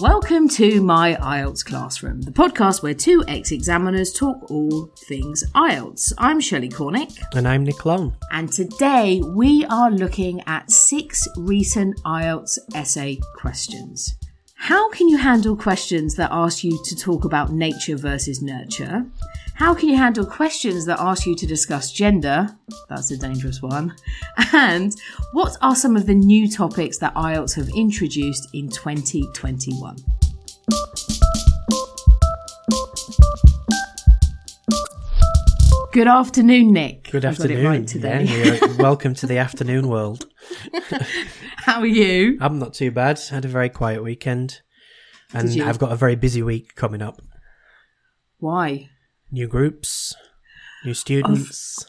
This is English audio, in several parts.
Welcome to my IELTS classroom, the podcast where two ex examiners talk all things IELTS. I'm Shelley Cornick, And I'm Nick Long. and today we are looking at six recent IELTS essay questions. How can you handle questions that ask you to talk about nature versus nurture? How can you handle questions that ask you to discuss gender? That's a dangerous one. And what are some of the new topics that IELTS have introduced in 2021? Good afternoon, Nick. Good afternoon. right today. Yeah, welcome to the afternoon world. How are you? I'm not too bad. Had a very quiet weekend. And I've got a very busy week coming up. Why? New groups, new students.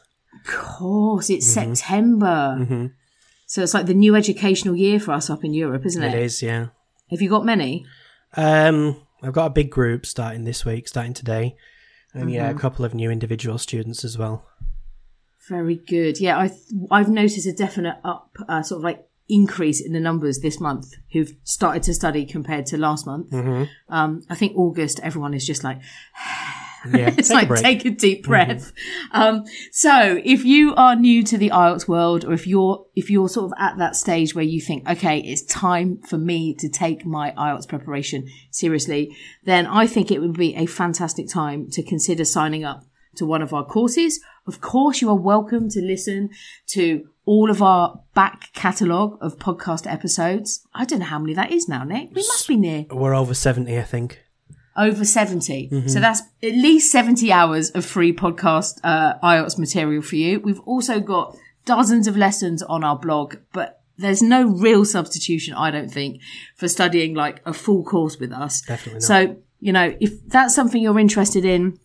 Of course, it's Mm-hmm. September. So it's like the new educational year for us up in Europe, isn't it? It is, yeah. Have you got many? Um, I've got a big group starting this week, starting today. And yeah, Mm-hmm. a couple of new individual students as well. Very good. Yeah, I I've noticed a definite up, uh, sort of like increase in the numbers this month who've started to study compared to last month. Mm-hmm. Um, I think August, everyone is just like, Yeah, it's take a like break. take a deep breath. Um, so if you are new to the IELTS world, or if you're if you're sort of at that stage where you think, okay, it's time for me to take my IELTS preparation seriously, then I think it would be a fantastic time to consider signing up to one of our courses. Of course, you are welcome to listen to all of our back catalogue of podcast episodes. I don't know how many that is now, Nick. We must be near We're over 70, I think. over 70. So that's at least 70 hours of free podcast uh, IELTS material for you. We've also got dozens of lessons on our blog, but there's no real substitution, I don't think, for studying like a full course with us. Definitely not. So, you know, if that's something you're interested in,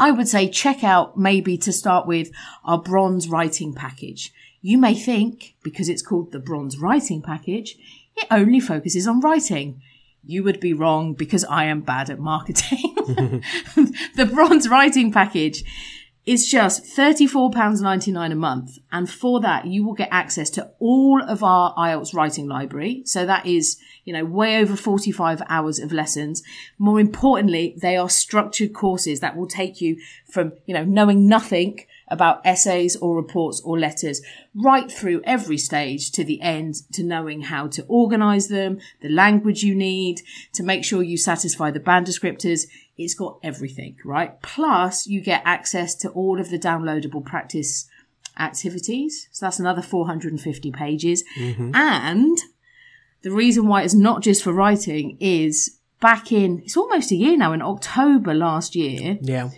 I would say check out maybe to start with our bronze writing package. You may think, because it's called the bronze writing package, it only focuses on writing. You would be wrong because I am bad at marketing. the bronze writing package is just £34.99 a month. And for that, you will get access to all of our IELTS writing library. So that is, you know, way over 45 hours of lessons. More importantly, they are structured courses that will take you from, you know, knowing nothing about essays or reports or letters right through every stage to the end to knowing how to organize them, the language you need to make sure you satisfy the band descriptors. It's got everything, right? Plus you get access to all of the downloadable practice activities. So that's another 450 pages. Mm-hmm. And the reason why it's not just for writing is back in, it's almost a year now, in October last year, Yeah.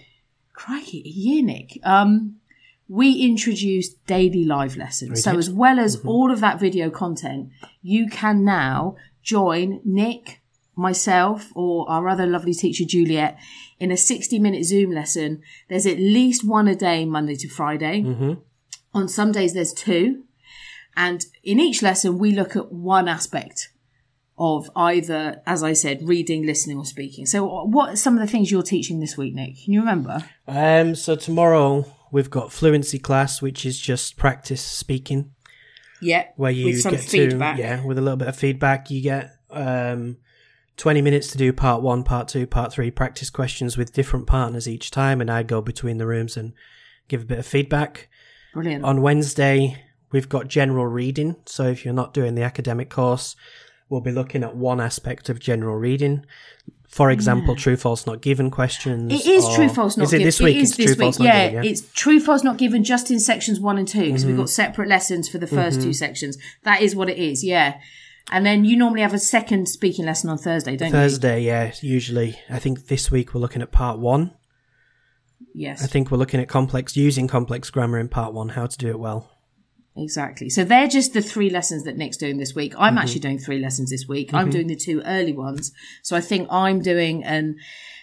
crikey, a year, Nick. Um, we introduced daily live lessons. so did. as well as all of that video content, you can now join Nick, myself, or our other lovely teacher Juliet in a 60 minute Zoom lesson. There's at least one a day, Monday to Friday. On some days there's two. And in each lesson, we look at one aspect of either, as I said, reading, listening, or speaking. So, what are some of the things you're teaching this week, Nick? Can you remember? Um, so tomorrow we've got fluency class, which is just practice speaking. Yeah, where you with some get feedback. to yeah with a little bit of feedback you get um 20 minutes to do part one part two part three practice questions with different partners each time and i go between the rooms and give a bit of feedback Brilliant. on wednesday we've got general reading so if you're not doing the academic course we'll be looking at one aspect of general reading for example true false not given questions It is or- true, false, not given. is it given. this week It is it's this true week. false not yeah, given yeah it's true, false, not given just in sections one and two because Mm-hmm. we've got separate lessons for the 1st two sections. That is what it is. Yeah, and then you normally have a second speaking lesson on Thursday, don't thursday yeah usually i think this week we're looking at part one? Yes, I think we're looking at complex using complex grammar in part one, how to do it well. Exactly. So they're just the three lessons that Nick's doing this week. Mm-hmm. I'm actually doing three lessons this week. I'm doing the two early ones. So I think I'm doing an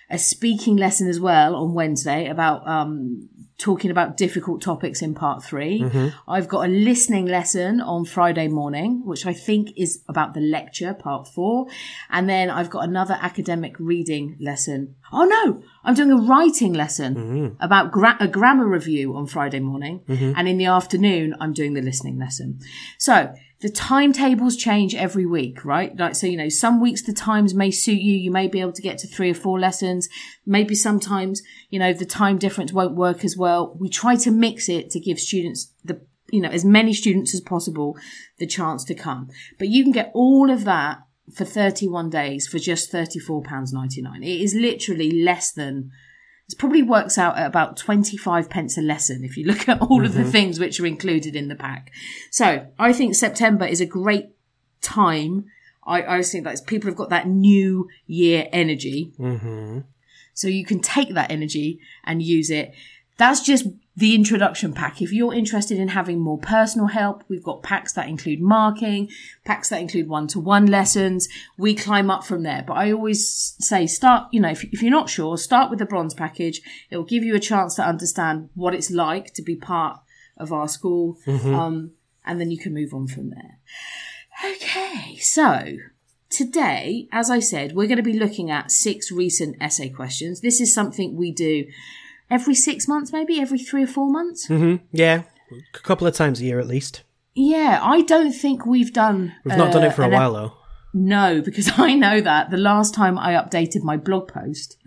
a speaking lesson as well on Wednesday about um, talking about difficult topics in part 3 Mm-hmm. I've got a listening lesson on Friday morning, which I think is about the lecture, part four. And then I've got another academic reading lesson. Oh no, I'm doing a writing lesson Mm-hmm. about gra- a grammar review on Friday morning. And in the afternoon, I'm doing the listening lesson. So the timetables change every week, right? Like, so, you know, some weeks the times may suit you. You may be able to get to three or four lessons. Maybe sometimes, you know, the time difference won't work as well. We try to mix it to give students the, you know, as many students as possible the chance to come. But you can get all of that for 31 days for just £34.99. It is literally less than it probably works out at about 25 pence a lesson if you look at all of the mm-hmm. things which are included in the pack. So I think September is a great time. I, I think that people have got that new year energy. Mm-hmm. So you can take that energy and use it. That's just the introduction pack. If you're interested in having more personal help, we've got packs that include marking, packs that include one to one lessons. We climb up from there. But I always say start, you know, if, if you're not sure, start with the bronze package. It will give you a chance to understand what it's like to be part of our school. Um, and then you can move on from there. Okay. So today, as I said, we're going to be looking at six recent essay questions. This is something we do every six months, maybe every three or four months. hmm Yeah, a couple of times a year at least. Yeah, I don't think we've done. We've not done uh, it for a while though. No, because I know that the last time I updated my blog post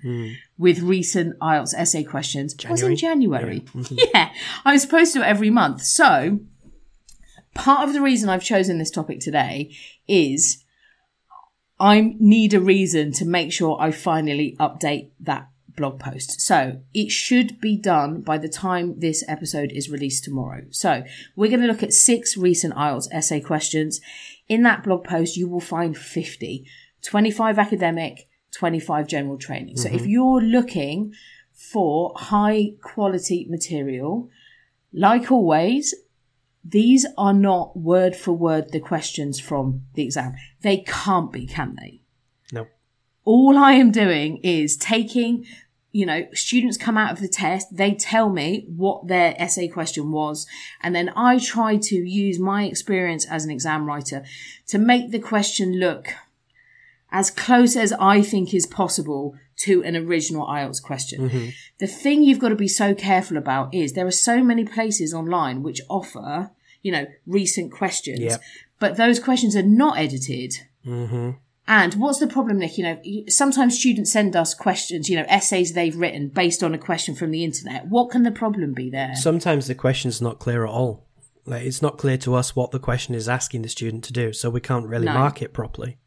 with recent IELTS essay questions was in January. Yeah, I'm supposed to do it every month. So, part of the reason I've chosen this topic today is I need a reason to make sure I finally update that blog post. So it should be done by the time this episode is released tomorrow. So we're going to look at six recent IELTS essay questions. In that blog post, you will find 50, 25 academic, 25 general training. So if mm-hmm. you're looking for high quality material, like always, these are not word for word the questions from the exam. They can't be, can they? All I am doing is taking, you know, students come out of the test, they tell me what their essay question was, and then I try to use my experience as an exam writer to make the question look as close as I think is possible to an original IELTS question. The thing you've got to be so careful about is there are so many places online which offer, you know, recent questions, Yep. but those questions are not edited. Mm-hmm. And what's the problem, Nick? You know, sometimes students send us questions, you know, essays they've written based on a question from the internet. What can the problem be there? Sometimes the question's not clear at all. Like it's not clear to us what the question is asking the student to do, so we can't really No. mark it properly.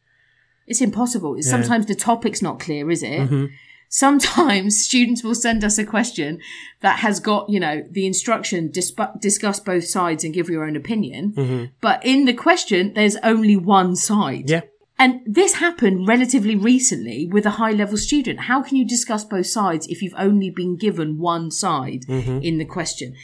It's impossible. Sometimes the topic's not clear, is it? Mm-hmm. Sometimes students will send us a question that has got, you know, the instruction discuss both sides and give your own opinion. But in the question, there's only one side. Mm-hmm. Yeah. And this happened relatively recently with a high level student. How can you discuss both sides if you've only been given one side mm-hmm. in the question?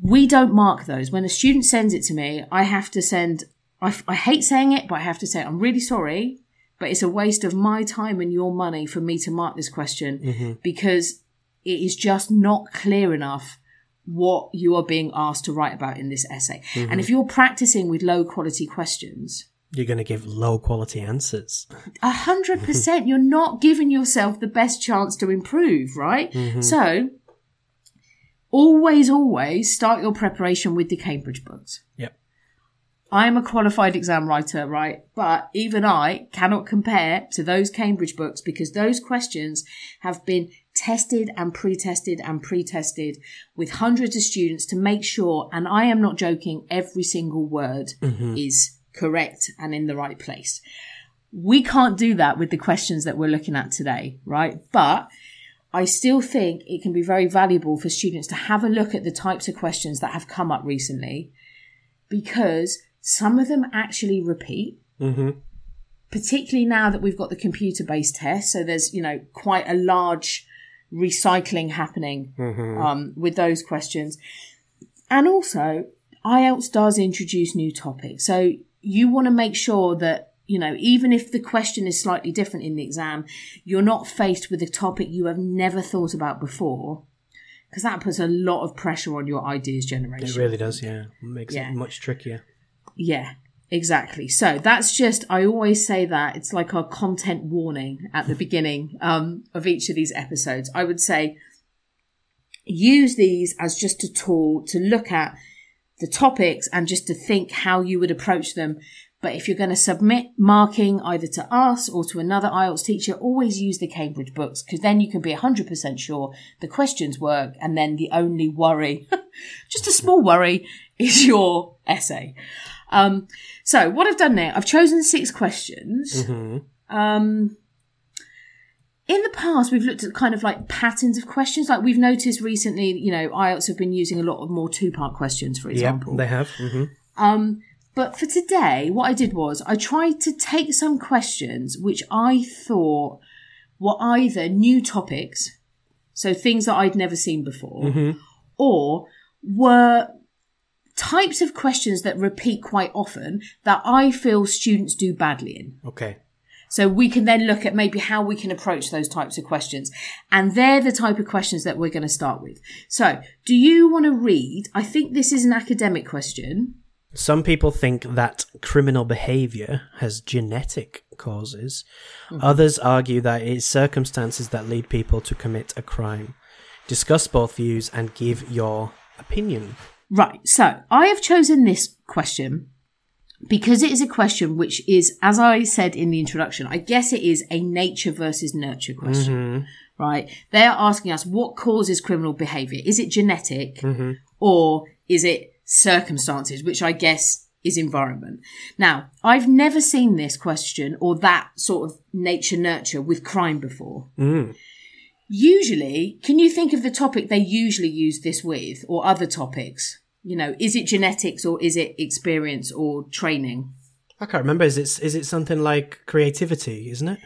We don't mark those. When a student sends it to me, I have to send, I, f- I hate saying it, but I have to say, I'm really sorry, but it's a waste of my time and your money for me to mark this question mm-hmm. because it is just not clear enough what you are being asked to write about in this essay. Mm-hmm. And if you're practicing with low quality questions, You're going to give low quality answers. a hundred percent. You're not giving yourself the best chance to improve, right? Mm-hmm. So, always, always start your preparation with the Cambridge books. Yep. I'm a qualified exam writer, right? But even I cannot compare to those Cambridge books because those questions have been tested and pre-tested and pre-tested with hundreds of students to make sure, and I am not joking, every single word mm-hmm. is correct and in the right place. We can't do that with the questions that we're looking at today, right? But I still think it can be very valuable for students to have a look at the types of questions that have come up recently because some of them actually repeat, Mm-hmm. particularly now that we've got the computer based test. So there's, you know, quite a large recycling happening um, with those questions. And also, IELTS does introduce new topics. So you want to make sure that, you know, even if the question is slightly different in the exam, you're not faced with a topic you have never thought about before. Because that puts a lot of pressure on your ideas generation. It really does, yeah. Makes Yeah. it much trickier. Yeah, exactly. So that's just, I always say that it's like our content warning at the beginning um, of each of these episodes. I would say use these as just a tool to look at the topics and just to think how you would approach them. But if you're going to submit marking either to us or to another IELTS teacher, always use the Cambridge books because then you can be 100% sure the questions work. And then the only worry, just a small worry, is your essay. Um, so what I've done now, I've chosen six questions. Um, in the past, we've looked at kind of like patterns of questions. Like we've noticed recently, you know, IELTS have been using a lot of more two part questions, for Yeah, example. they have. hmm Um, but for today, what I did was I tried to take some questions which I thought were either new topics, so things that I'd never seen before, or were types of questions that repeat quite often that I feel students do badly in. Okay. So we can then look at maybe how we can approach those types of questions. And they're the type of questions that we're going to start with. So do you want to read? I think this is an academic question. Some people think that criminal behavior has genetic causes. Mm-hmm. Others argue that it is circumstances that lead people to commit a crime. Discuss both views and give your opinion. Right. So I have chosen this question because it is a question which is, as I said in the introduction, I guess it is a nature versus nurture question. Mm-hmm. Right. They are asking us what causes criminal behavior. Is it genetic mm-hmm. or is it circumstances, which I guess is environment. Now, I've never seen this question or that sort of nature nurture with crime before. Mm. Usually, can you think of the topic they usually use this with or other topics? You know, is it genetics or is it experience or training? I can't remember. Is it is it something like creativity? Isn't it?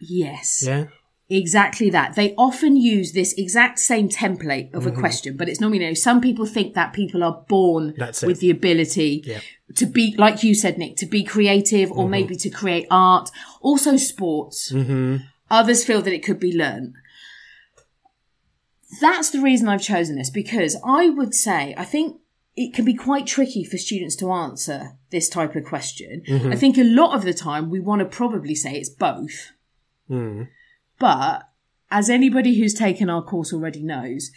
Yes. Yeah. Exactly that. They often use this exact same template of a mm-hmm. question, but it's normally, you know, some people think that people are born with the ability Yeah. to be, like you said, Nick, to be creative or mm-hmm. maybe to create art. Also sports. Mm-hmm. Others feel that it could be learned. That's the reason I've chosen this because I would say, I think it can be quite tricky for students to answer this type of question. Mm-hmm. I think a lot of the time we want to probably say it's both. Mm. But as anybody who's taken our course already knows,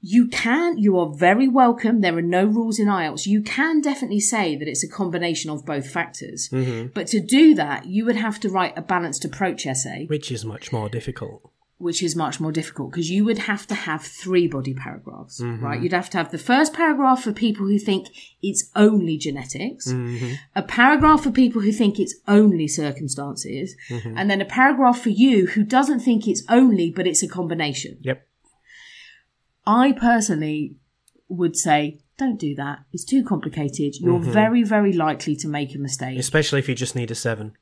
you can, you are very welcome. There are no rules in IELTS. You can definitely say that it's a combination of both factors. Mm-hmm. But to do that, you would have to write a balanced approach essay, Which is much more difficult. Which is much more difficult because you would have to have three body paragraphs, mm-hmm. right? You'd have to have the first paragraph for people who think it's only genetics, mm-hmm. a paragraph for people who think it's only circumstances, mm-hmm. and then a paragraph for you who doesn't think it's only, but it's a combination. Yep. I personally would say, don't do that. It's too complicated. You're very, very likely to make a mistake. Especially if you just need a seven.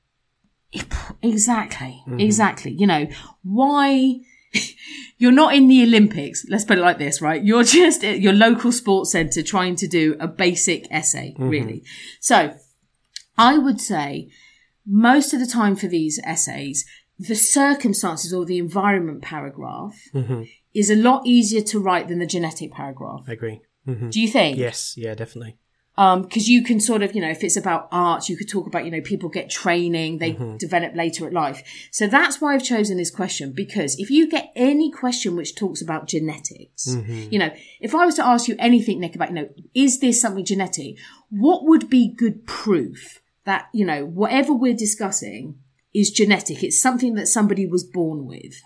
Exactly. Mm-hmm. Exactly. You know, why you're not in the Olympics. Let's put it like this, right? You're just at your local sports center trying to do a basic essay, mm-hmm. really. So I would say most of the time for these essays, the circumstances or the environment paragraph mm-hmm. is a lot easier to write than the genetic paragraph. I agree. Do you think? Yes. Yeah. Definitely. Um, because you can sort of, you know, if it's about art, you could talk about, you know, people get training, they develop later at life. So that's why I've chosen this question because if you get any question which talks about genetics, you know, if I was to ask you anything, Nick, about, you know, is this something genetic? What would be good proof that, you know, whatever we're discussing is genetic? It's something that somebody was born with.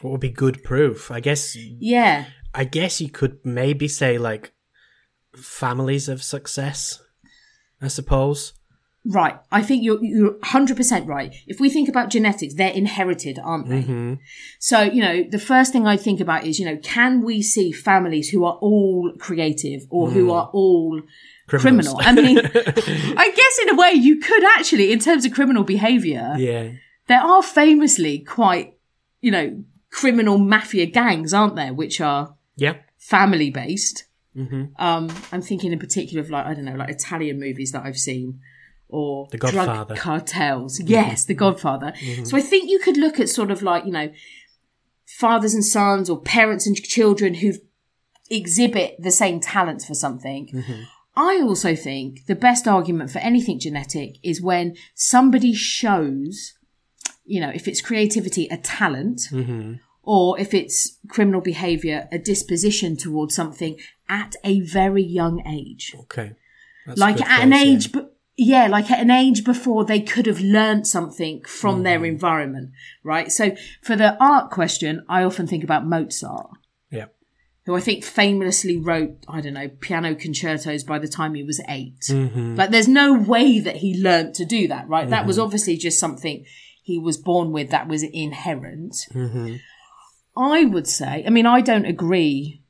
What would be good proof? I guess. Yeah. I guess you could maybe say like families of success. I suppose. Right. I think you're you're 100% right. If we think about genetics, they're inherited, aren't they? Mm-hmm. So, you know, the first thing I think about is, you know, can we see families who are all creative or who mm. are all Criminals. criminal? I mean, I guess in a way you could actually, in terms of criminal behavior, Yeah. there are famously quite, you know, criminal mafia gangs, aren't there, which are Yeah. family based. Mm-hmm. Um, I'm thinking in particular of like I don't know, like Italian movies that I've seen, or The Godfather. drug cartels. Mm-hmm. Yes, The Godfather. Mm-hmm. So I think you could look at sort of like you know, fathers and sons or parents and children who exhibit the same talent for something. I also think the best argument for anything genetic is when somebody shows, you know, if it's creativity, a talent, or if it's criminal behavior, a disposition towards something at a very young age. Okay. That's like at an phrase, yeah. age, b- yeah, like at an age before they could have learned something from their Mm-hmm. environment, right? So for the art question, I often think about Mozart, Yeah. who I think famously wrote, I don't know, piano concertos by the time he was 8 Mm-hmm. Like there's no way that he learnt to do that, right? That was obviously just something he was born with that was inherent. I would say, I mean, I don't agree.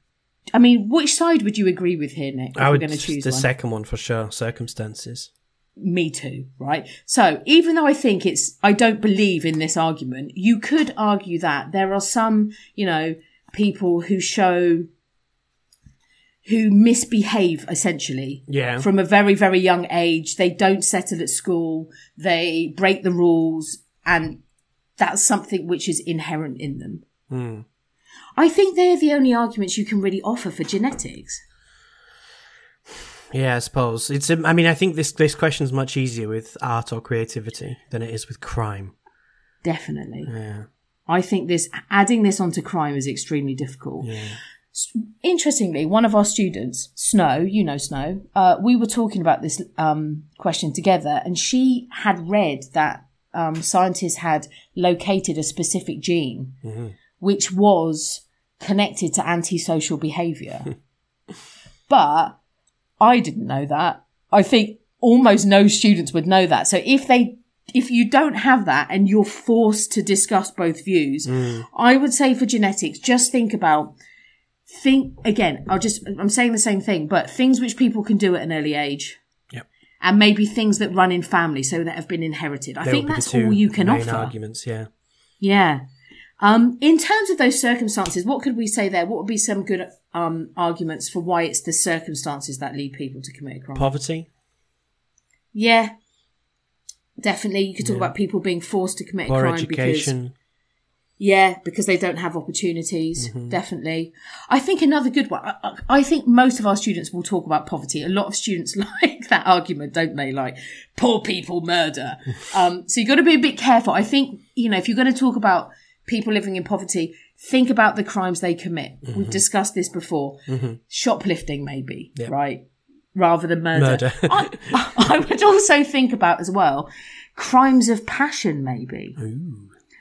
I mean, which side would you agree with here, Nick? I would going to choose the one. second one for sure. Circumstances. Me too, right? So even though I think it's, I don't believe in this argument, you could argue that there are some, you know, people who show, who misbehave essentially Yeah. from a very, very young age. They don't settle at school. They break the rules and that's something which is inherent in them. Hmm. I think they're the only arguments you can really offer for genetics. Yeah, I suppose it's. um, I mean, I think this this question is much easier with art or creativity than it is with crime. Definitely. Yeah. I think this adding this onto crime is extremely difficult. Yeah. Interestingly, one of our students, Snow, you know Snow, uh, we were talking about this um, question together, and she had read that um, scientists had located a specific gene which was connected to antisocial behaviour. but I didn't know that. I think almost no students would know that. So if they if you don't have that and you're forced to discuss both views, mm. I would say for genetics, just think about think again, I'll just I'm saying the same thing, but things which people can do at an early age. Yep. And maybe things that run in family, so that have been inherited. I They think would be the that's all you can offer. arguments. Yeah. Yeah. Um, in terms of those circumstances, what could we say there? What would be some good um, arguments for why it's the circumstances that lead people to commit a crime? Poverty, yeah, definitely. You could talk about people being forced to commit a poor crime because yeah, because they don't have opportunities. Mm-hmm. Definitely. I think another good one. I, I- I think most of our students will talk about poverty. A lot of students like that argument, don't they? Like poor people murder. um, so you've got to be a bit careful. I think you know if you're going to talk about people living in poverty, think about the crimes they commit. Mm-hmm. We've discussed this before. Shoplifting, maybe right, rather than murder. Murder. I, I would also think about as well crimes of passion, maybe.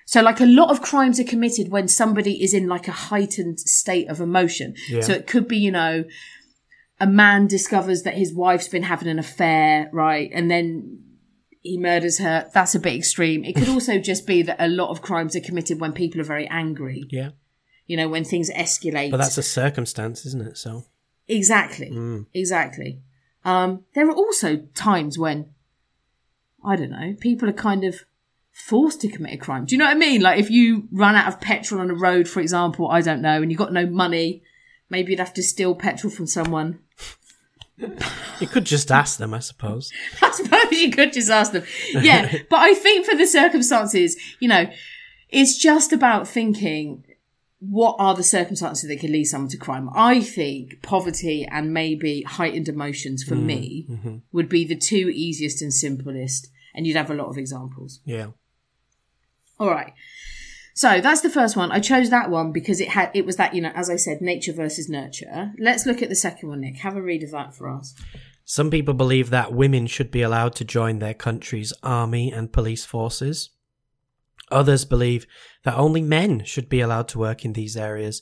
So, like a lot of crimes are committed when somebody is in like a heightened state of emotion. Yeah. So it could be, you know, a man discovers that his wife's been having an affair, right? And then he murders her. That's a bit extreme. It could also just be that a lot of crimes are committed when people are very angry, Yeah. you know, when things escalate. But that's a circumstance, isn't it? So Exactly. Mm. Exactly. Um, there are also times when, I don't know, people are kind of forced to commit a crime. Do you know what I mean? Like if you run out of petrol on a road, for example, I don't know, and you've got no money, maybe you'd have to steal petrol from someone. You could just ask them, I suppose. I suppose you could just ask them. Yeah, but I think for the circumstances, you know, it's just about thinking what are the circumstances that could lead someone to crime. I think poverty and maybe heightened emotions for mm, me mm-hmm. would be the two easiest and simplest, and you'd have a lot of examples. Yeah. All right. So that's the first one. I chose that one because it had it was that, you know, as I said, nature versus nurture. Let's look at the second one, Nick. Have a read of that for us. Some people believe that women should be allowed to join their country's army and police forces. Others believe that only men should be allowed to work in these areas.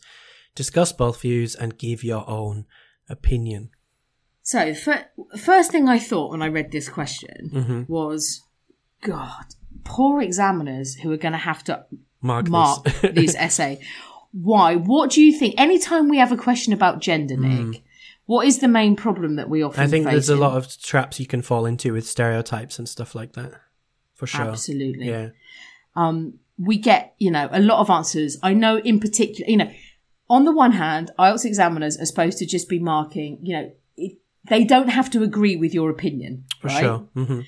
Discuss both views and give your own opinion. So, fir- first thing I thought when I read this question Mm-hmm. was, God, poor examiners who are going to have to Mark, mark this. these essay. Why? What do you think? Anytime we have a question about gender, Nick, what is the main problem that we often Mm. I think there's a lot of traps you can fall into with stereotypes and stuff like that. For sure. Absolutely. Yeah. um, we get, you know, a lot of answers. I know in particular, you know, on the one hand, IELTS examiners are supposed to just be marking, you know, it, they don't have to agree with your opinion. For right? sure. hmm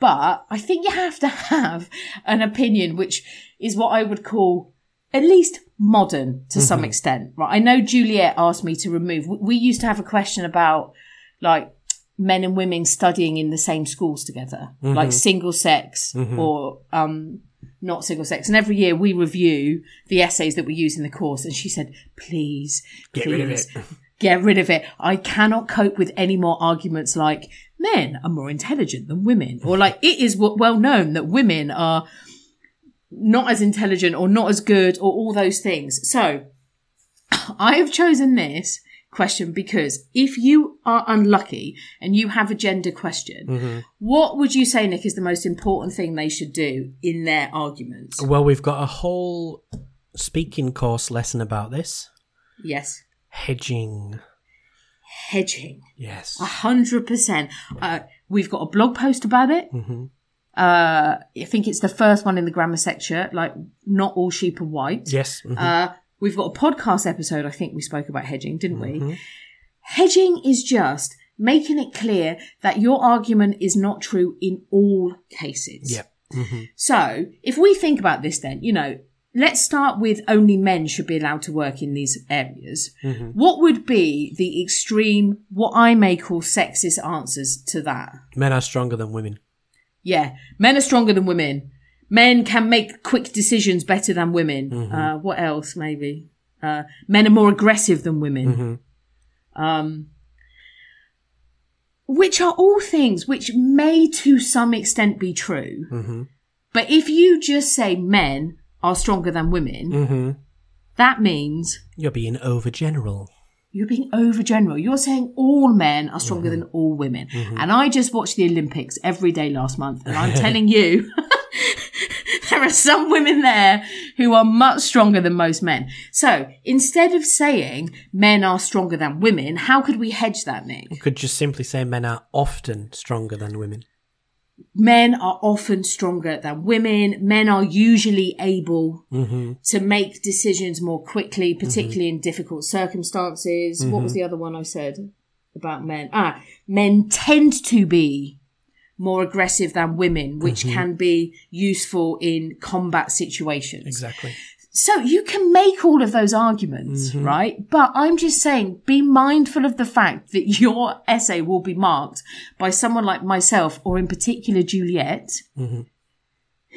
But I think you have to have an opinion which is what I would call at least modern to some mm-hmm. extent, right? I know Juliet asked me to remove, we- we used to have a question about like men and women studying in the same schools together, like mm-hmm. single sex mm-hmm. or, um, not single sex. And every year we review the essays that we use in the course. And she said, please, Get rid of it. Get rid of it. I cannot cope with any more arguments like men are more intelligent than women, or like it is well known that women are not as intelligent or not as good or all those things. So I have chosen this question because if you are unlucky and you have a gender question, mm-hmm. what would you say, Nick, is the most important thing they should do in their arguments? Well, we've got a whole speaking course lesson about this. Yes. Hedging. Hedging. Yes. A hundred percent. Uh, we've got a blog post about it. Mhm. Uh, I think it's the first one in the grammar section. Like, not all sheep are white. Yes. mhm. Uh, we've got a podcast episode. I think we spoke about hedging, didn't we? Mhm. Hedging is just making it clear that your argument is not true in all cases. Yep. Mhm. So, if we think about this, then you know, let's start with only men should be allowed to work in these areas. Mhm. What would be the extreme, what I may call sexist answers to that? Men are stronger than women. Yeah, men are stronger than women. Men can make quick decisions better than women. Uh, what else? Maybe uh, men are more aggressive than women. Mhm. Um, which are all things which may to some extent be true. Mhm. But if you just say men are stronger than women, Mhm. that means You're being overgeneral. You're being overgeneral. You're saying all men are stronger than all women. And I just watched the Olympics every day last month, and I'm telling you, there are some women there who are much stronger than most men. So instead of saying men are stronger than women, how could we hedge that, Nick? You could just simply say men are often stronger than women. Men are often stronger than women. Men are usually able Mm-hmm. to make decisions more quickly, particularly in difficult circumstances. What was the other one I said about men? Ah, men tend to be more aggressive than women, which can be useful in combat situations. Exactly. So you can make all of those arguments, right? But I'm just saying, be mindful of the fact that your essay will be marked by someone like myself, or in particular Juliet,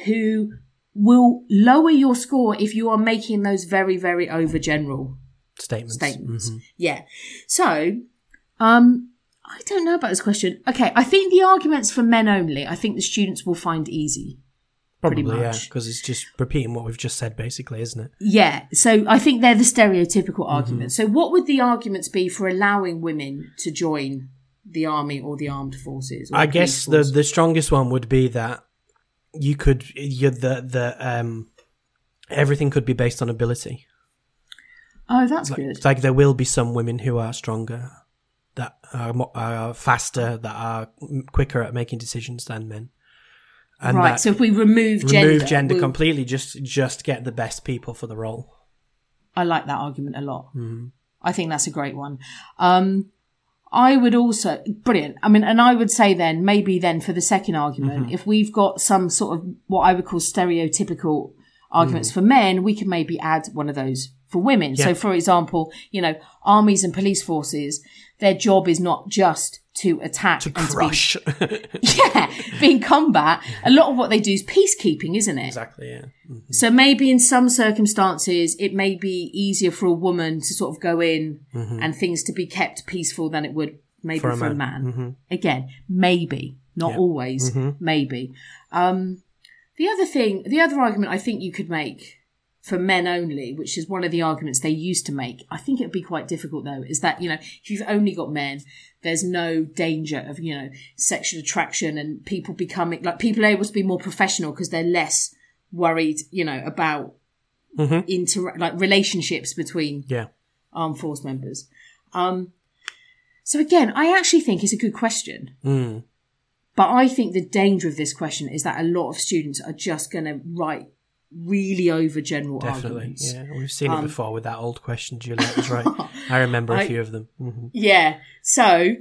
who will lower your score if you are making those very, very overgeneral Statements. statements. Mhm. Yeah. So, um, I don't know about this question. Okay, I think the arguments for men only, I think the students will find easy. Probably, yeah, because it's just repeating what we've just said, basically, isn't it? Yeah, so I think they're the stereotypical Mm-hmm. arguments. So, what would the arguments be for allowing women to join the army or the armed forces? I the guess the force? the strongest one would be that you could you the the um everything could be based on ability. oh, that's Like, good. it's like there will be some women who are stronger, that are, are faster, that are quicker at making decisions than men. And right. So, if we remove gender, remove gender we'll- completely, just just get the best people for the role. I like that argument a lot. Mm-hmm. I think that's a great one. Um, I would also brilliant. I mean, and I would say then maybe then for the second argument, Mm-hmm. if we've got some sort of what I would call stereotypical arguments for men, we can maybe add one of those for women. So, Mm. For example, you know, armies and police forces, their job is not just to attack To and to be crush. yeah, be in combat. A lot of what they do is peacekeeping, isn't it? exactly, yeah. Mm. So maybe in some circumstances, it may be easier for a woman to sort of go in and things to be kept peaceful than it would maybe for, Mm-hmm. For a a man. man. Mhm. Again, maybe, not Yeah. always, Mhm. maybe. Um, the other thing, the other argument I think you could make for men only, which is one of the arguments they used to make, I think it would be quite difficult though, is that, you know, if you've only got men, there's no danger of, you know, sexual attraction and people becoming, like, people are able to be more professional because they're less worried, you know, about Mhm. inter, like relationships between Yeah. armed force members. Um, so again, I actually think it's a good question. Mm. But I think the danger of this question is that a lot of students are just going to write really over general Definitely, arguments. yeah. We've seen it Um, before with that old question. Juliet was right. I remember a I- few of them. hmm Yeah. So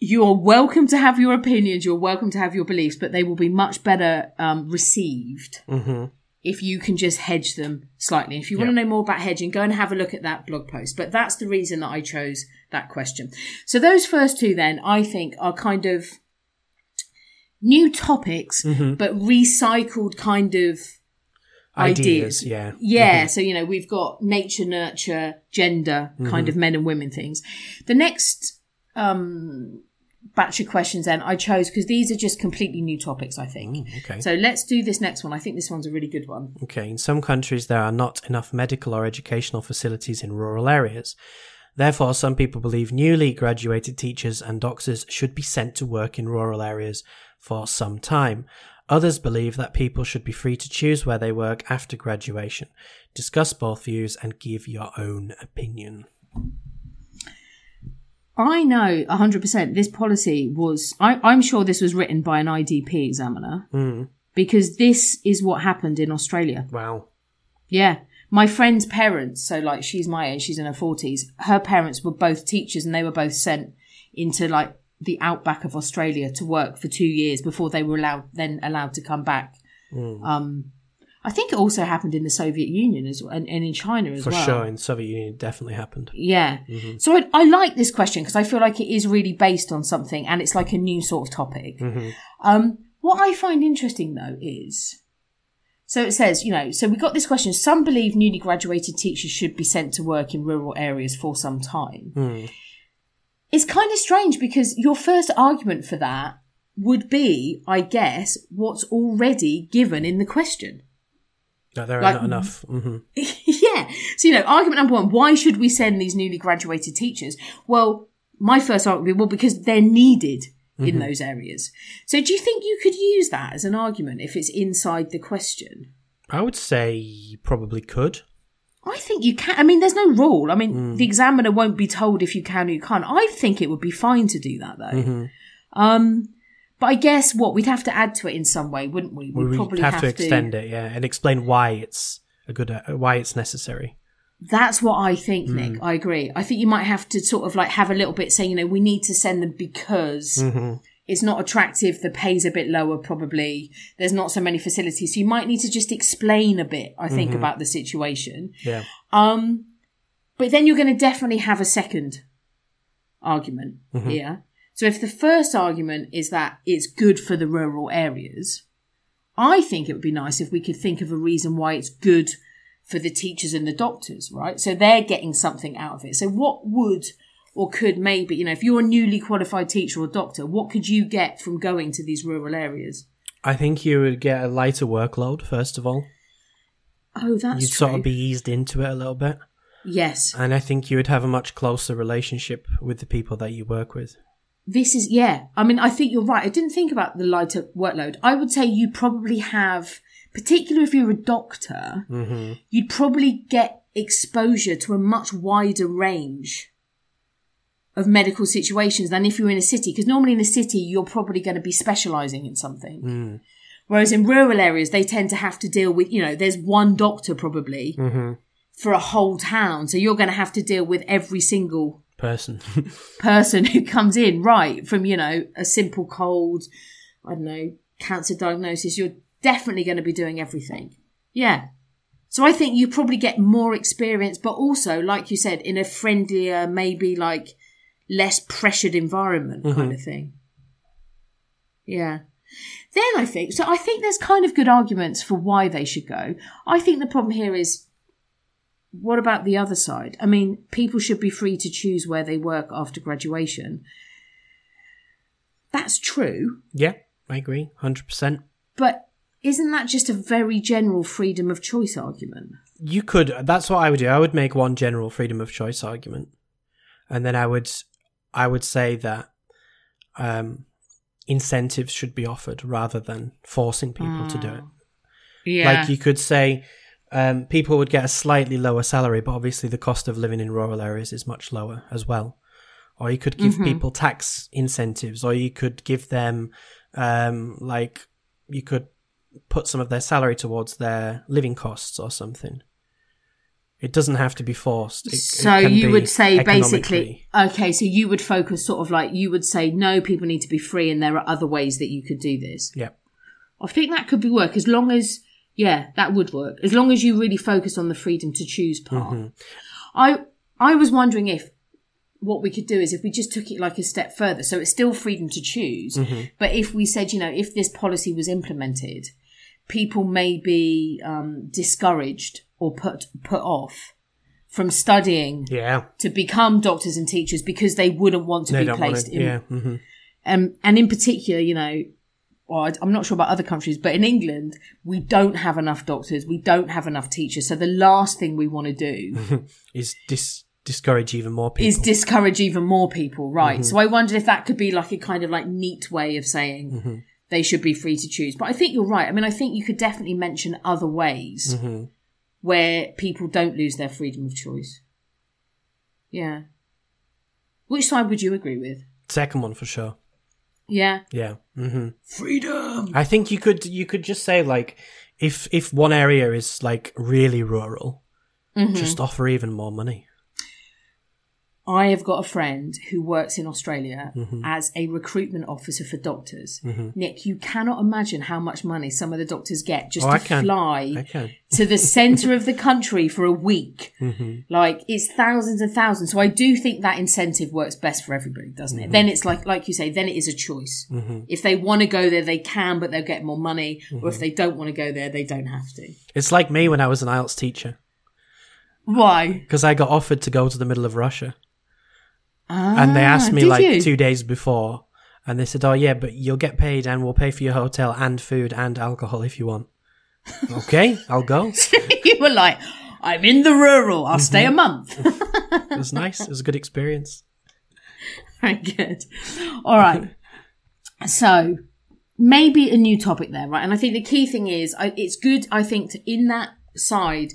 you're welcome to have your opinions, you're welcome to have your beliefs, but they will be much better um, received hmm if you can just hedge them slightly. If you want to know more about hedging, go and have a look at that blog post. But that's the reason that I chose that question. So those first two then, I think, are kind of new topics, Mm-hmm. but recycled kind of Ideas, yeah. Yeah. Mm-hmm. So, you know, we've got nature, nurture, gender kind mm-hmm. of men and women things. The next um, batch of questions then I chose because these are just completely new topics, I think. Mm, okay. So let's do this next one. I think this one's a really good one. Okay, in some countries there are not enough medical or educational facilities in rural areas. Therefore, some people believe newly graduated teachers and doctors should be sent to work in rural areas for some time. Others believe that people should be free to choose where they work after graduation. Discuss both views and give your own opinion. I know 100% this policy was, I, I'm sure this was written by an IDP examiner hmm. because this is what happened in Australia. Wow. Yeah. My friend's parents, so like she's my age, she's in her 40s, her parents were both teachers and they were both sent into like the outback of Australia to work for two years before they were allowed, then allowed to come back. Um, I think it also happened in the Soviet Union as well, and, and in China as For well. For sure, in the Soviet Union, it definitely happened. Yeah. So I, I like this question because I feel like it is really based on something and it's like a new sort of topic. Um, what I find interesting though is, so it says, you know, so we got this question. Some believe newly graduated teachers should be sent to work in rural areas for some time. It's kind of strange because your first argument for that would be, I guess, what's already given in the question. No, there are Like- not enough. hmm yeah. So, you know, argument number one, why should we send these newly graduated teachers? Well, my first argument would be, well, because they're needed in those areas. So do you think you could use that as an argument if it's inside the question? I would say you probably could. I think you can. I mean, there's no rule. I mean, the examiner won't be told if you can or you can't. I think it would be fine to do that though. Um, but I guess what we'd have to add to it in some way, wouldn't we? We We'd probably have, to extend it, yeah, and explain why it's a good, uh, why it's necessary. That's what I think, Nick. I agree. I think you might have to sort of like have a little bit saying, you know, we need to send them because it's not attractive. The pay's a bit lower, probably. There's not so many facilities. So you might need to just explain a bit, I think, about the situation. Yeah. Um, but then you're going to definitely have a second argument here. So if the first argument is that it's good for the rural areas, I think it would be nice if we could think of a reason why it's good for the teachers and the doctors, right? So they're getting something out of it. So what would or could maybe, you know, if you're a newly qualified teacher or doctor, what could you get from going to these rural areas? I think you would get a lighter workload, first of all. Oh, that's You'd true. sort of be eased into it a little bit. yes. And I think you would have a much closer relationship with the people that you work with. This is, yeah. I mean, I think you're right. I didn't think about the lighter workload. I would say you probably have, particularly if you're a doctor, mm-hmm. you'd probably get exposure to a much wider range of medical situations than if you're in a city. Because normally in a city, you're probably going to be specializing in something. Mm. Whereas in rural areas, they tend to have to deal with, you know, there's one doctor probably mm-hmm. for a whole town. So you're going to have to deal with every single Person. person who comes in, right, from, you know, a simple cold, I don't know, cancer diagnosis, you're definitely going to be doing everything. Yeah. So I think you probably get more experience, but also, like you said, in a friendlier, maybe like less pressured environment kind mm-hmm. of thing. Yeah. Then I think, so I think there's kind of good arguments for why they should go. I think the problem here is what about the other side? I mean, people should be free to choose where they work after graduation. That's true, yeah, I agree. 100%. but isn't that just a very general freedom of choice argument? You could, that's what I would do. I would make one general freedom of choice argument. And then I would, I would say that, um, incentives should be offered rather than forcing people to do it. Yeah. Like you could say, um, people would get a slightly lower salary, but obviously the cost of living in rural areas is much lower as well. Or you could give people tax incentives, or you could give them, um, like, you could put some of their salary towards their living costs or something. It doesn't have to be forced. It, it so can you would say basically, okay, so you would focus sort of like, you would say, no, people need to be free and there are other ways that you could do this. Yeah. I think that could be work as long as, yeah, that would work. As long as you really focus on the freedom to choose part. Mm-hmm. I, I was wondering if what we could do is if we just took it like a step further. So it's still freedom to choose. Mm-hmm. But if we said, you know, if this policy was implemented, people may be um, discouraged or put put off from studying Yeah. to become doctors and teachers because they wouldn't want to They be placed in Yeah. hmm um, and in particular, you know, well, I'm not sure about other countries, but in England, we don't have enough doctors, we don't have enough teachers. So the last thing we want to do Is dis- discourage even more people. is discourage even more people, right? Mm-hmm. So I wondered if that could be like a kind of like neat way of saying Mm-hmm. they should be free to choose. But I think you're right. I mean, I think you could definitely mention other ways Mm-hmm. Where people don't lose their freedom of choice. Yeah. Which side would you agree with? Second one for sure. Yeah. Yeah. hmm Freedom. I think you could you could just say like if if one area is like really rural, Mm-hmm. just offer even more money. I have got a friend who works in Australia Mm-hmm. as a recruitment officer for doctors. Nick, you cannot imagine how much money some of the doctors get just Oh, to I can. fly I can. to the centre of the country for a week. Mm-hmm. Like it's thousands and thousands. So I do think that incentive works best for everybody, doesn't it? Mm-hmm. Then it's like, like you say, then it is a choice. If they want to go there, they can, but they'll get more money. Or Mm-hmm. if they don't want to go there, they don't have to. It's like me when I was an IELTS teacher Why? because I got offered to go to the middle of Russia, and they asked me Ah, like you? two days before, and they said, "Oh yeah, but you'll get paid, and we'll pay for your hotel and food and alcohol if you want." okay, I'll go. you were like, I'm in the rural. I'll stay Mm-hmm. a month. It was nice. It was a good experience. Very good. All right. So maybe a new topic there, right? And I think the key thing is I, it's good, I think, to, in that side,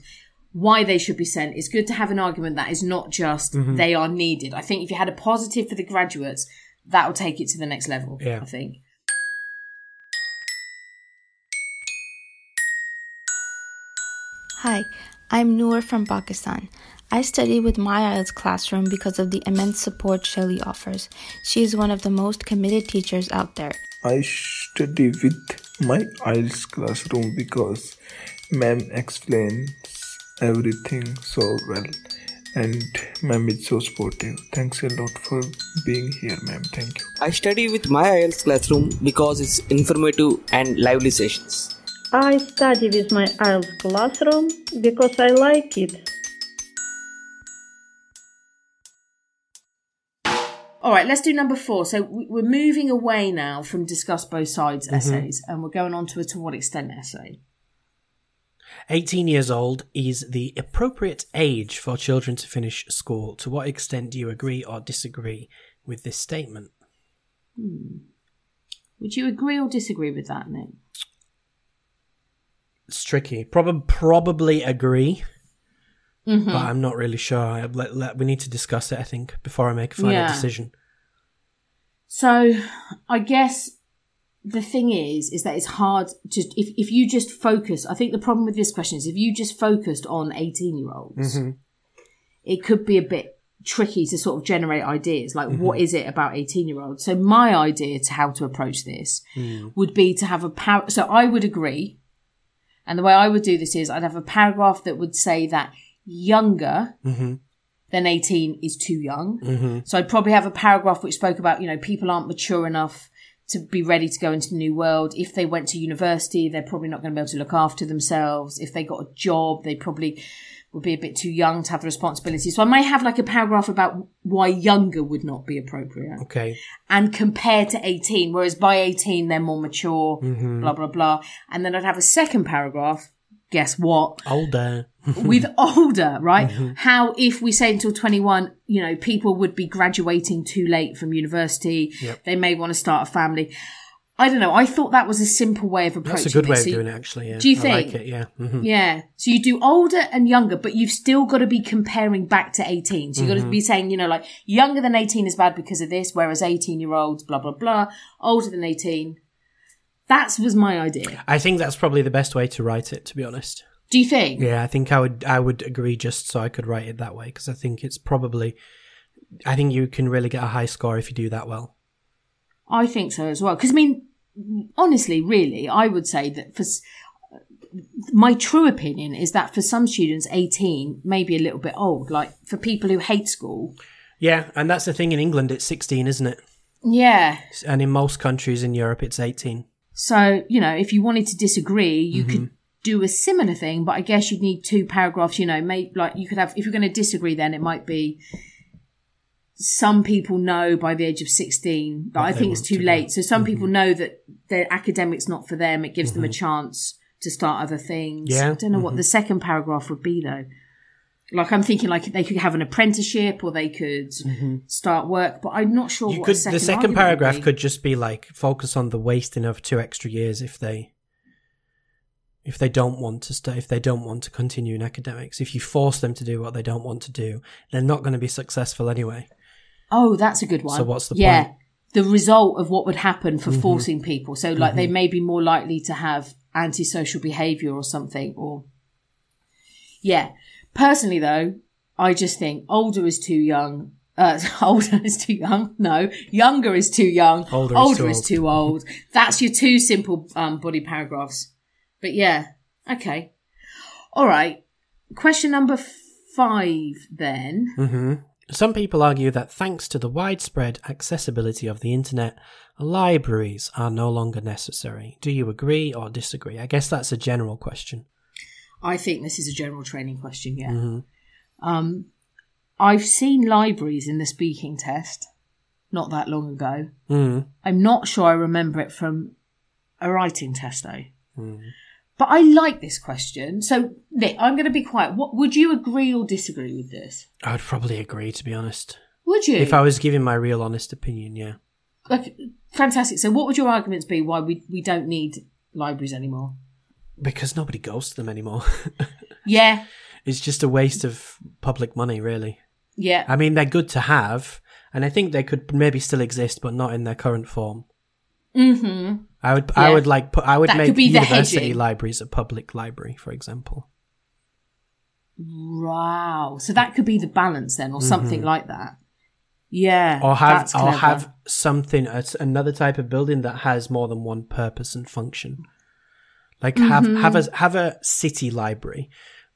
why they should be sent. It's good to have an argument that is not just Mm-hmm. they are needed. I think if you had a positive for the graduates, that will take it to the next level. Yeah. I think. Hi, I'm Noor from Pakistan. I study with my IELTS classroom because of the immense support Shelly offers. She is one of the most committed teachers out there. I study with my IELTS classroom because ma'am explains everything so well and ma'am is so supportive. Thanks a lot for being here, ma'am. Thank you. I study with my IELTS classroom because it's informative and lively sessions. I study with my IELTS classroom because I like it. All right, let's do number four. So we- we're moving away now from discuss both sides Mm-hmm. essays and we're going on to a to what extent essay. 18 years old is the appropriate age for children to finish school. To what extent do you agree or disagree with this statement? Would you agree or disagree with that, Nick? It's tricky. Prob- probably agree, Mm-hmm. but I'm not really sure. I- Let, let, we need to discuss it, I think, before I make a final Yeah. decision. So I guess the thing is, is that it's hard to if if you just focus. I think the problem with this question is if you just focused on eighteen year olds, mm-hmm. it could be a bit tricky to sort of generate ideas. Like, mm-hmm. what is it about eighteen year olds? So my idea to how to approach this mm. would be to have a par- So I would agree, and the way I would do this is I'd have a paragraph that would say that younger mm-hmm. than 18 is too young. So I'd probably have a paragraph which spoke about, you know, people aren't mature enough to be ready to go into the new world. If they went to university, they're probably not going to be able to look after themselves. If they got a job, they probably would be a bit too young to have the responsibility. So I may have like a paragraph about why younger would not be appropriate Okay. and compared to 18, whereas by 18 they're more mature, mm-hmm. blah, blah, blah. And then I'd have a second paragraph. Guess what? Older. with older, right? How if we say until 21, you know, people would be graduating too late from university. They may want to start a family. I don't know. I thought that was a simple way of approaching That's a good way of doing it, actually. Yeah. Do you I think? like it, yeah. hmm Yeah. So you do older and younger, but you've still got to be comparing back to 18. So you've got Mm-hmm. to be saying, you know, like younger than 18 is bad because of this, whereas 18 year olds, blah, blah, blah, older than 18. That was my idea. I think that's probably the best way to write it, to be honest. Do you think? Yeah, I think I would I would agree just so I could write it that way because I think it's probably I think you can really get a high score if you do that well. I think so as well. Because I mean, honestly, really, I would say that for my true opinion is that for some students, eighteen may be a little bit old. Like for people who hate school, Yeah, and that's the thing in England it's 16, isn't it? yeah, And in most countries in Europe it's 18. So, you know, if you wanted to disagree, you could Mm-hmm. do a similar thing, but I guess you'd need two paragraphs, you know, maybe like you could have, if you're going to disagree, then it might be some people know by the age of 16 that I think it's too to late. So some people Mm-hmm. know that their academics not for them. It gives them a chance to start other things. Yeah, I don't know Mm-hmm. what the second paragraph would be though. Like I'm thinking like they could have an apprenticeship or they could start work, but I'm not sure Mm-hmm. Could second the second paragraph could just be like focus on the wasting of two extra years if they if they don't want to stay if they don't want to continue in academics if you force them to do what they don't want to do they're not going to be successful anyway Oh, that's a good one. So what's the yeah, point? Mm-hmm. the result of what would happen for forcing people. So, like, they may be more likely to have antisocial behavior or something. Or, yeah. Personally, though, I just think older is too young. Uh, older is too young. No, younger is too young. Older is too is old. too old. That's your two simple um, body paragraphs. But yeah, okay, all right. Question number five, then. hmm Some people argue that thanks to the widespread accessibility of the internet, libraries are no longer necessary. Do you agree or disagree? I guess that's a general question. I think this is a general training question, yeah. Mhm. Um, I've seen libraries in the speaking test not that long ago. Mm. I'm not sure I remember it from a writing test though. Mm. But I like this question. So, Nick, I'm going to be quiet. What would you agree or disagree with this? I would probably agree, to be honest. Would you? If I was giving my real honest opinion, yeah. Okay, fantastic. So, what would your arguments be why we we don't need libraries anymore? Because nobody goes to them anymore. Yeah, it's just a waste of public money, really. yeah, I mean, they're good to have, and I think they could maybe still exist, but not in their current form. mm-hmm. I would, Yeah. I would like, put, I would That make university libraries a public library, for example. Wow. So that could be the balance then, or something like that. Yeah, Mm-hmm. or have or have something another type of building that has more than one purpose and function. Like have Mm-hmm. have a have a city library,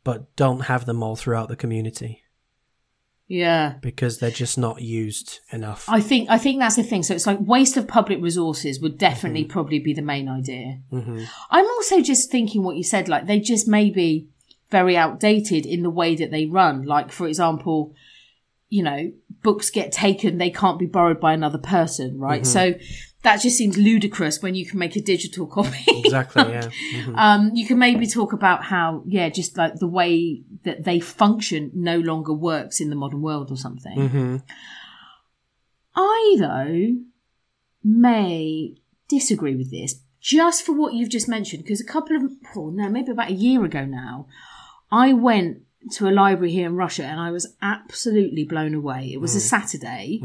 but don't have them all throughout the community yeah. because they're just not used enough. I think I think that's the thing. So it's like waste of public resources would definitely Mm-hmm. probably be the main idea. I'm also just thinking what you said, like they just may be very outdated in the way that they run. Like for example, you know, books get taken, they can't be borrowed by another person, right? Mm-hmm. So that just seems ludicrous when you can make a digital copy. exactly, yeah. Mhm. Um, you can maybe talk about how, yeah, just like the way that they function no longer works in the modern world or something. Mhm. I, though, may disagree with this just for what you've just mentioned, because a couple of, oh, no, maybe about a year ago now, I went to a library here in Russia and I was absolutely blown away. It was a Saturday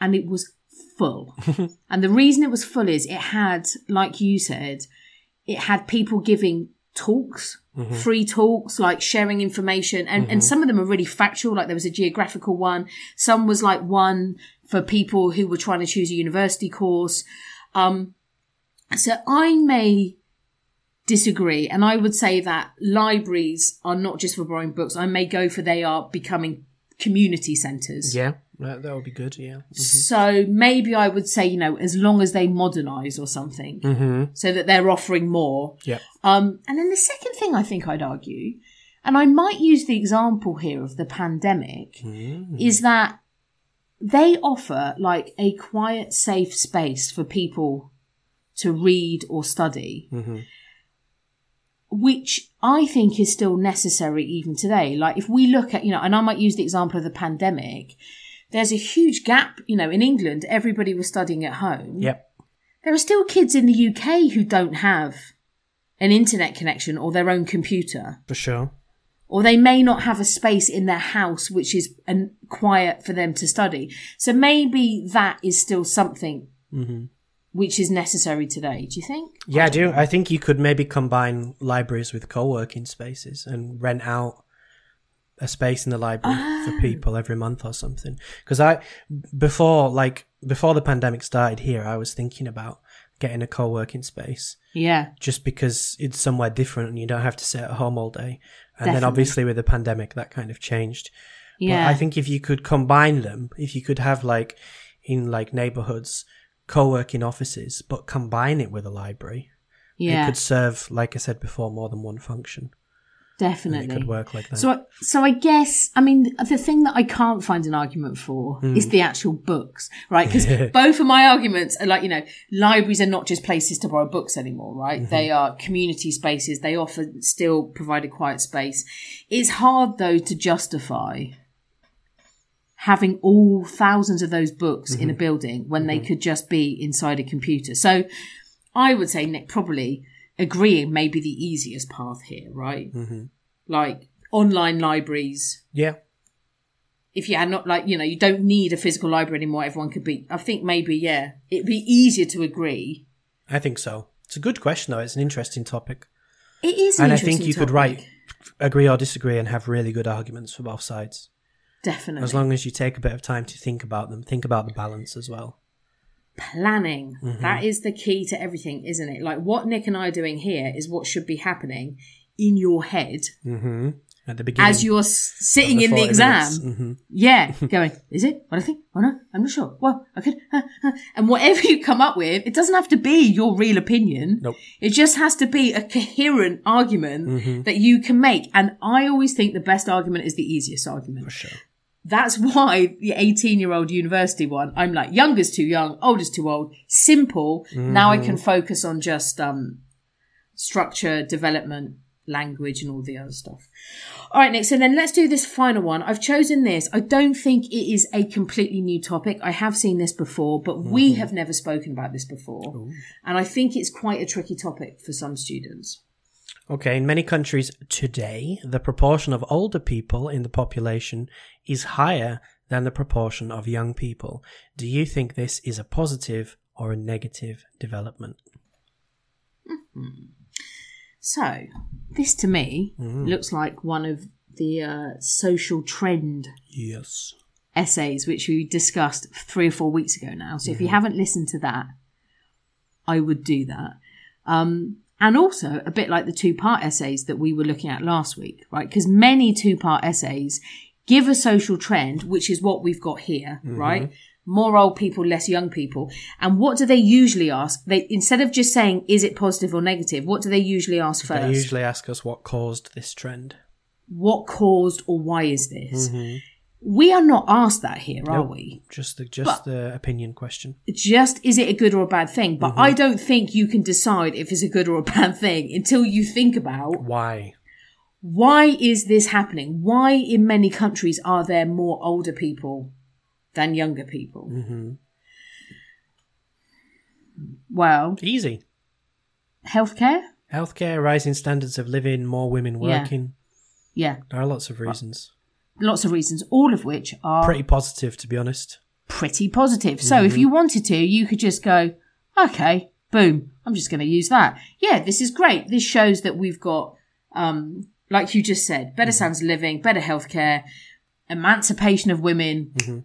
and it was full. and the reason it was full is it had, like you said, it had people giving talks, free talks, like sharing information. And, and some of them are really factual, like there was a geographical one. Some was like one for people who were trying to choose a university course. Um, so I may disagree. And I would say that libraries are not just for borrowing books. I may go for they are becoming community centres. Yeah, that, that would be good, yeah. So maybe I would say, you know, as long as they modernize or something, Mm-hmm. so that they're offering more. Yeah. Um, and then the second thing I think I'd argue, and I might use the example here of the pandemic, is that they offer like a quiet, safe space for people to read or study, which I think is still necessary even today. Like if we look at, you know, and I might use the example of the pandemic, there's a huge gap, you know, in England, everybody was studying at home Yep. there are still kids in the UK who don't have an internet connection or their own computer, For sure. or they may not have a space in their house which is an, quiet for them to study. So maybe that is still something mm-hmm. which is necessary today. Do you think? Yeah, I do. I think you could maybe combine libraries with co-working spaces and rent out a space in the library for ah. people every month or something. Because I, before like before the pandemic started here, I was thinking about getting a co-working space Yeah, just because it's somewhere different and you don't have to sit at home all day. And then obviously with the pandemic, that kind of changed. yeah. But I think if you could combine them, if you could have like in like neighborhoods, co-working offices, but combine it with a library. Yeah, It could serve, like I said before, more than one function. And definitely. it could work like that. So, I- so I guess, I mean, the thing that I can't find an argument for Hmm. is the actual books, right? Because both of my arguments are like, you know, libraries are not just places to borrow books anymore, right? Mm-hmm. They are community spaces. They often still provide a quiet space. It's hard though to justify having all thousands of those books in a Mm-hmm. building when they could just be inside a computer. So I would say, Nick, probably agreeing may be the easiest path here, right? Mm-hmm. Like online libraries. yeah, If you had not like, you know, you don't need a physical library anymore, everyone could be I think maybe, yeah. It'd be easier to agree. I think so. It's a good question, though. It's an interesting topic. It is an and I think you could topic. write, agree or disagree, and have really good arguments for both sides. Definitely. As long as you take a bit of time to think about them, think about the balance as well. Planning. Mm-hmm. That is the key to everything, isn't it? Like what Nick and I are doing here is what should be happening in your head hmm At the beginning, as you're sitting of in the exam. Mhm. Yeah, going, is it? What do I think? Oh no, I'm not sure. Well, I could. uh," and whatever you come up with, it doesn't have to be your real opinion. Nope. It just has to be a coherent argument Mm-hmm. that you can make. And I always think the best argument is the easiest argument. For sure. That's why the 18 year old university one, I'm like, younger's too young, oldest too old, simple. Now I can focus on just um, structure, development, language, and all the other stuff. All right, Nick. So then let's do this final one. I've chosen this. I don't think it is a completely new topic. I have seen this before, but we have never spoken about this before. And I think it's quite a tricky topic for some students. Okay, in many countries today, the proportion of older people in the population is higher than the proportion of young people. Do you think this is a positive or a negative development? So, this to me looks like one of the uh, social trend Yes. essays, which we discussed three or four weeks ago now. So if you haven't listened to that, I would do that. Um, and also a bit like the two part essays that we were looking at last week, right? Because many two part essays give a social trend, which is what we've got here, mm-hmm. right? More old people, less young people. And what do they usually ask? They instead of just saying, is it positive or negative, what do they usually ask first? They usually ask us what caused this trend. what caused or why is this? Mm-hmm. We are not asked that here, are Nope. we? Just the just the opinion question. just is it a good or a bad thing but Mm-hmm. i don't think you can decide if it's a good or a bad thing until you think about Why? why is this happening why in many countries are there more older people than younger people Mm-hmm. well Easy. healthcare Healthcare, rising standards of living, more women working. yeah There are lots of reasons. Lots of reasons all of which are Pretty positive, to be honest. pretty positive. So if mhm. you wanted to, you could just go, okay, boom, I'm just going to use that. Yeah, this is great. This shows that we've got, um, like you just said, better mhm. standards of living, better healthcare, emancipation of women. Mm-hmm.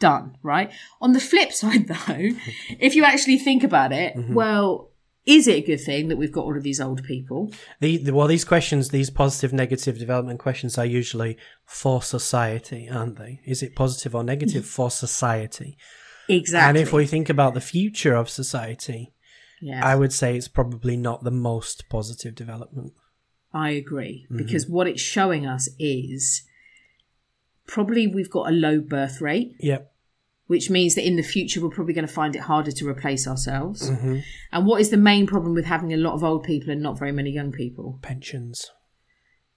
Done, right? On the flip side, though, if you actually think about it, mm-hmm. well, is it a good thing that we've got all of these old people? The, the well, these questions, these positive, negative development questions, are usually for society, aren't they? Is it positive or negative for society? Exactly. And if we think about the future of society, yeah. I would say it's probably not the most positive development. I agree mm-hmm. because what it's showing us is probably we've got a low birth rate, Yep. Which means that in the future we're probably going to find it harder to replace ourselves. Mm-hmm. And what is the main problem with having a lot of old people and not very many young people? Pensions.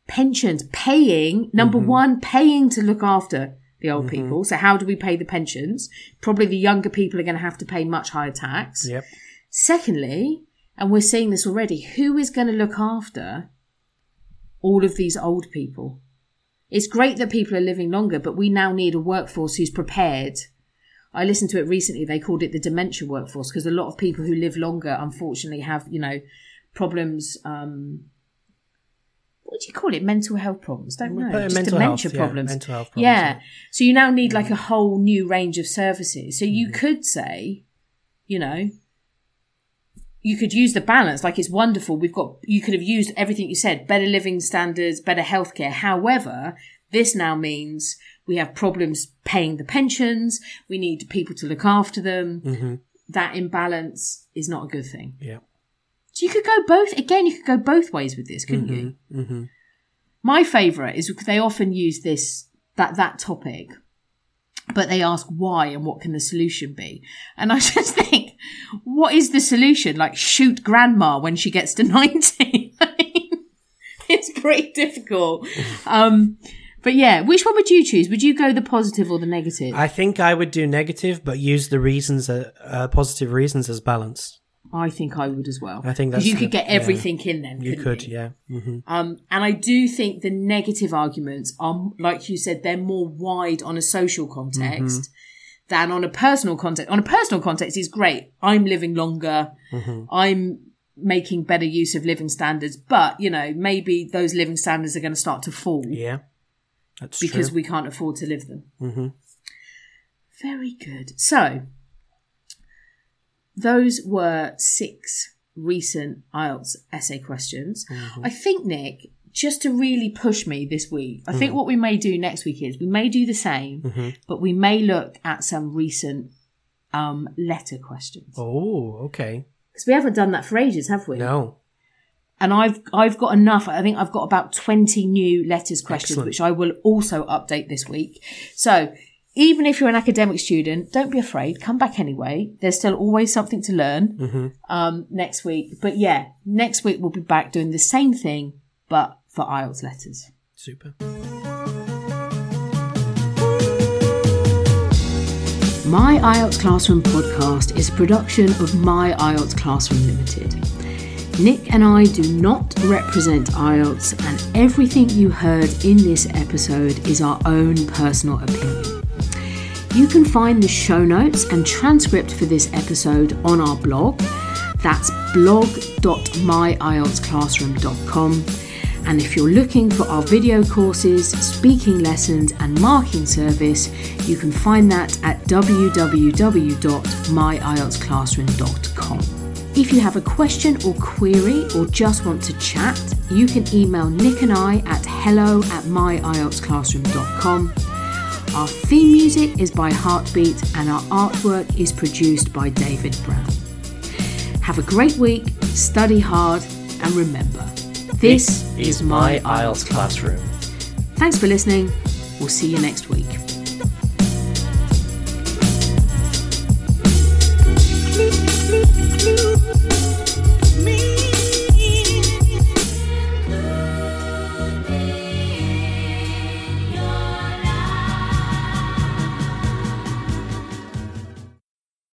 Pensions, paying, number mm-hmm. one, paying to look after the old mm-hmm. people. So how do we pay the pensions? Probably the younger people are going to have to pay much higher tax. Yep. Secondly, and we're seeing this already, who is going to look after all of these old people? It's great that people are living longer, but we now need a workforce who's prepared. I listened to it recently. They called it the dementia workforce because a lot of people who live longer, unfortunately, have you know problems. Um, what do you call it? Mental health problems? Don't We know. Just mental dementia health, yeah, problems. mental health problems, Yeah. yeah. So you now need like mm. a whole new range of services. So you mm-hmm. could say, you know, you could use the balance like it's wonderful we've got you could have used everything you said better living standards better healthcare however this now means we have problems paying the pensions we need people to look after them that imbalance is not a good thing. Yeah. So you could go both. Again, you could go both ways with this, couldn't you? Mm-hmm. My favourite is they often use this that that topic, but they ask why and what can the solution be. And I just think, what is the solution? Like shoot grandma when she gets to ninety. I mean, it's pretty difficult. Um, but yeah, which one would you choose? Would you go the positive or the negative? I think I would do negative, but use the reasons, uh, uh, positive reasons as balance. I think I would as well. I think that's you the- could get yeah. everything in then. You couldn't you? yeah. hmm Um, and I do think the negative arguments are, like you said, they're more wide on a social context Mm-hmm. than on a personal context. On a personal context, is great. I'm living longer. Mm-hmm. I'm making better use of living standards, but you know, maybe those living standards are going to start to fall Yeah. That's because true. we can't afford to live them. Mhm. Very good. So, those were six recent IELTS essay questions. Mm-hmm. I think, Nick, just to really push me this week, I Mm-hmm. think what we may do next week is we may do the same, but we may look at some recent um, letter questions. Oh, okay. Because we haven't done that for ages, have we? No. And I've I've got enough. I think I've got about twenty new letters questions, Excellent. which I will also update this week. So even if you're an academic student, don't be afraid. Come back anyway. There's still always something to learn um, next week. But yeah, next week we'll be back doing the same thing, but for IELTS letters. Super. My IELTS Classroom podcast is a production of My IELTS Classroom Limited. Nick and I do not represent IELTS, and everything you heard in this episode is our own personal opinion. You can find the show notes and transcript for this episode on our blog. That's blog.myieltsclassroom.com. And if you're looking for our video courses, speaking lessons, and marking service, you can find that at www.myieltsclassroom.com. If you have a question or query or just want to chat, you can email Nick and I at hello at myieltsclassroom.com. Our theme music is by Heartbeat and our artwork is produced by David Brown. Have a great week, study hard, and remember this, is my IELTS classroom. Thanks for listening. We'll see you next week.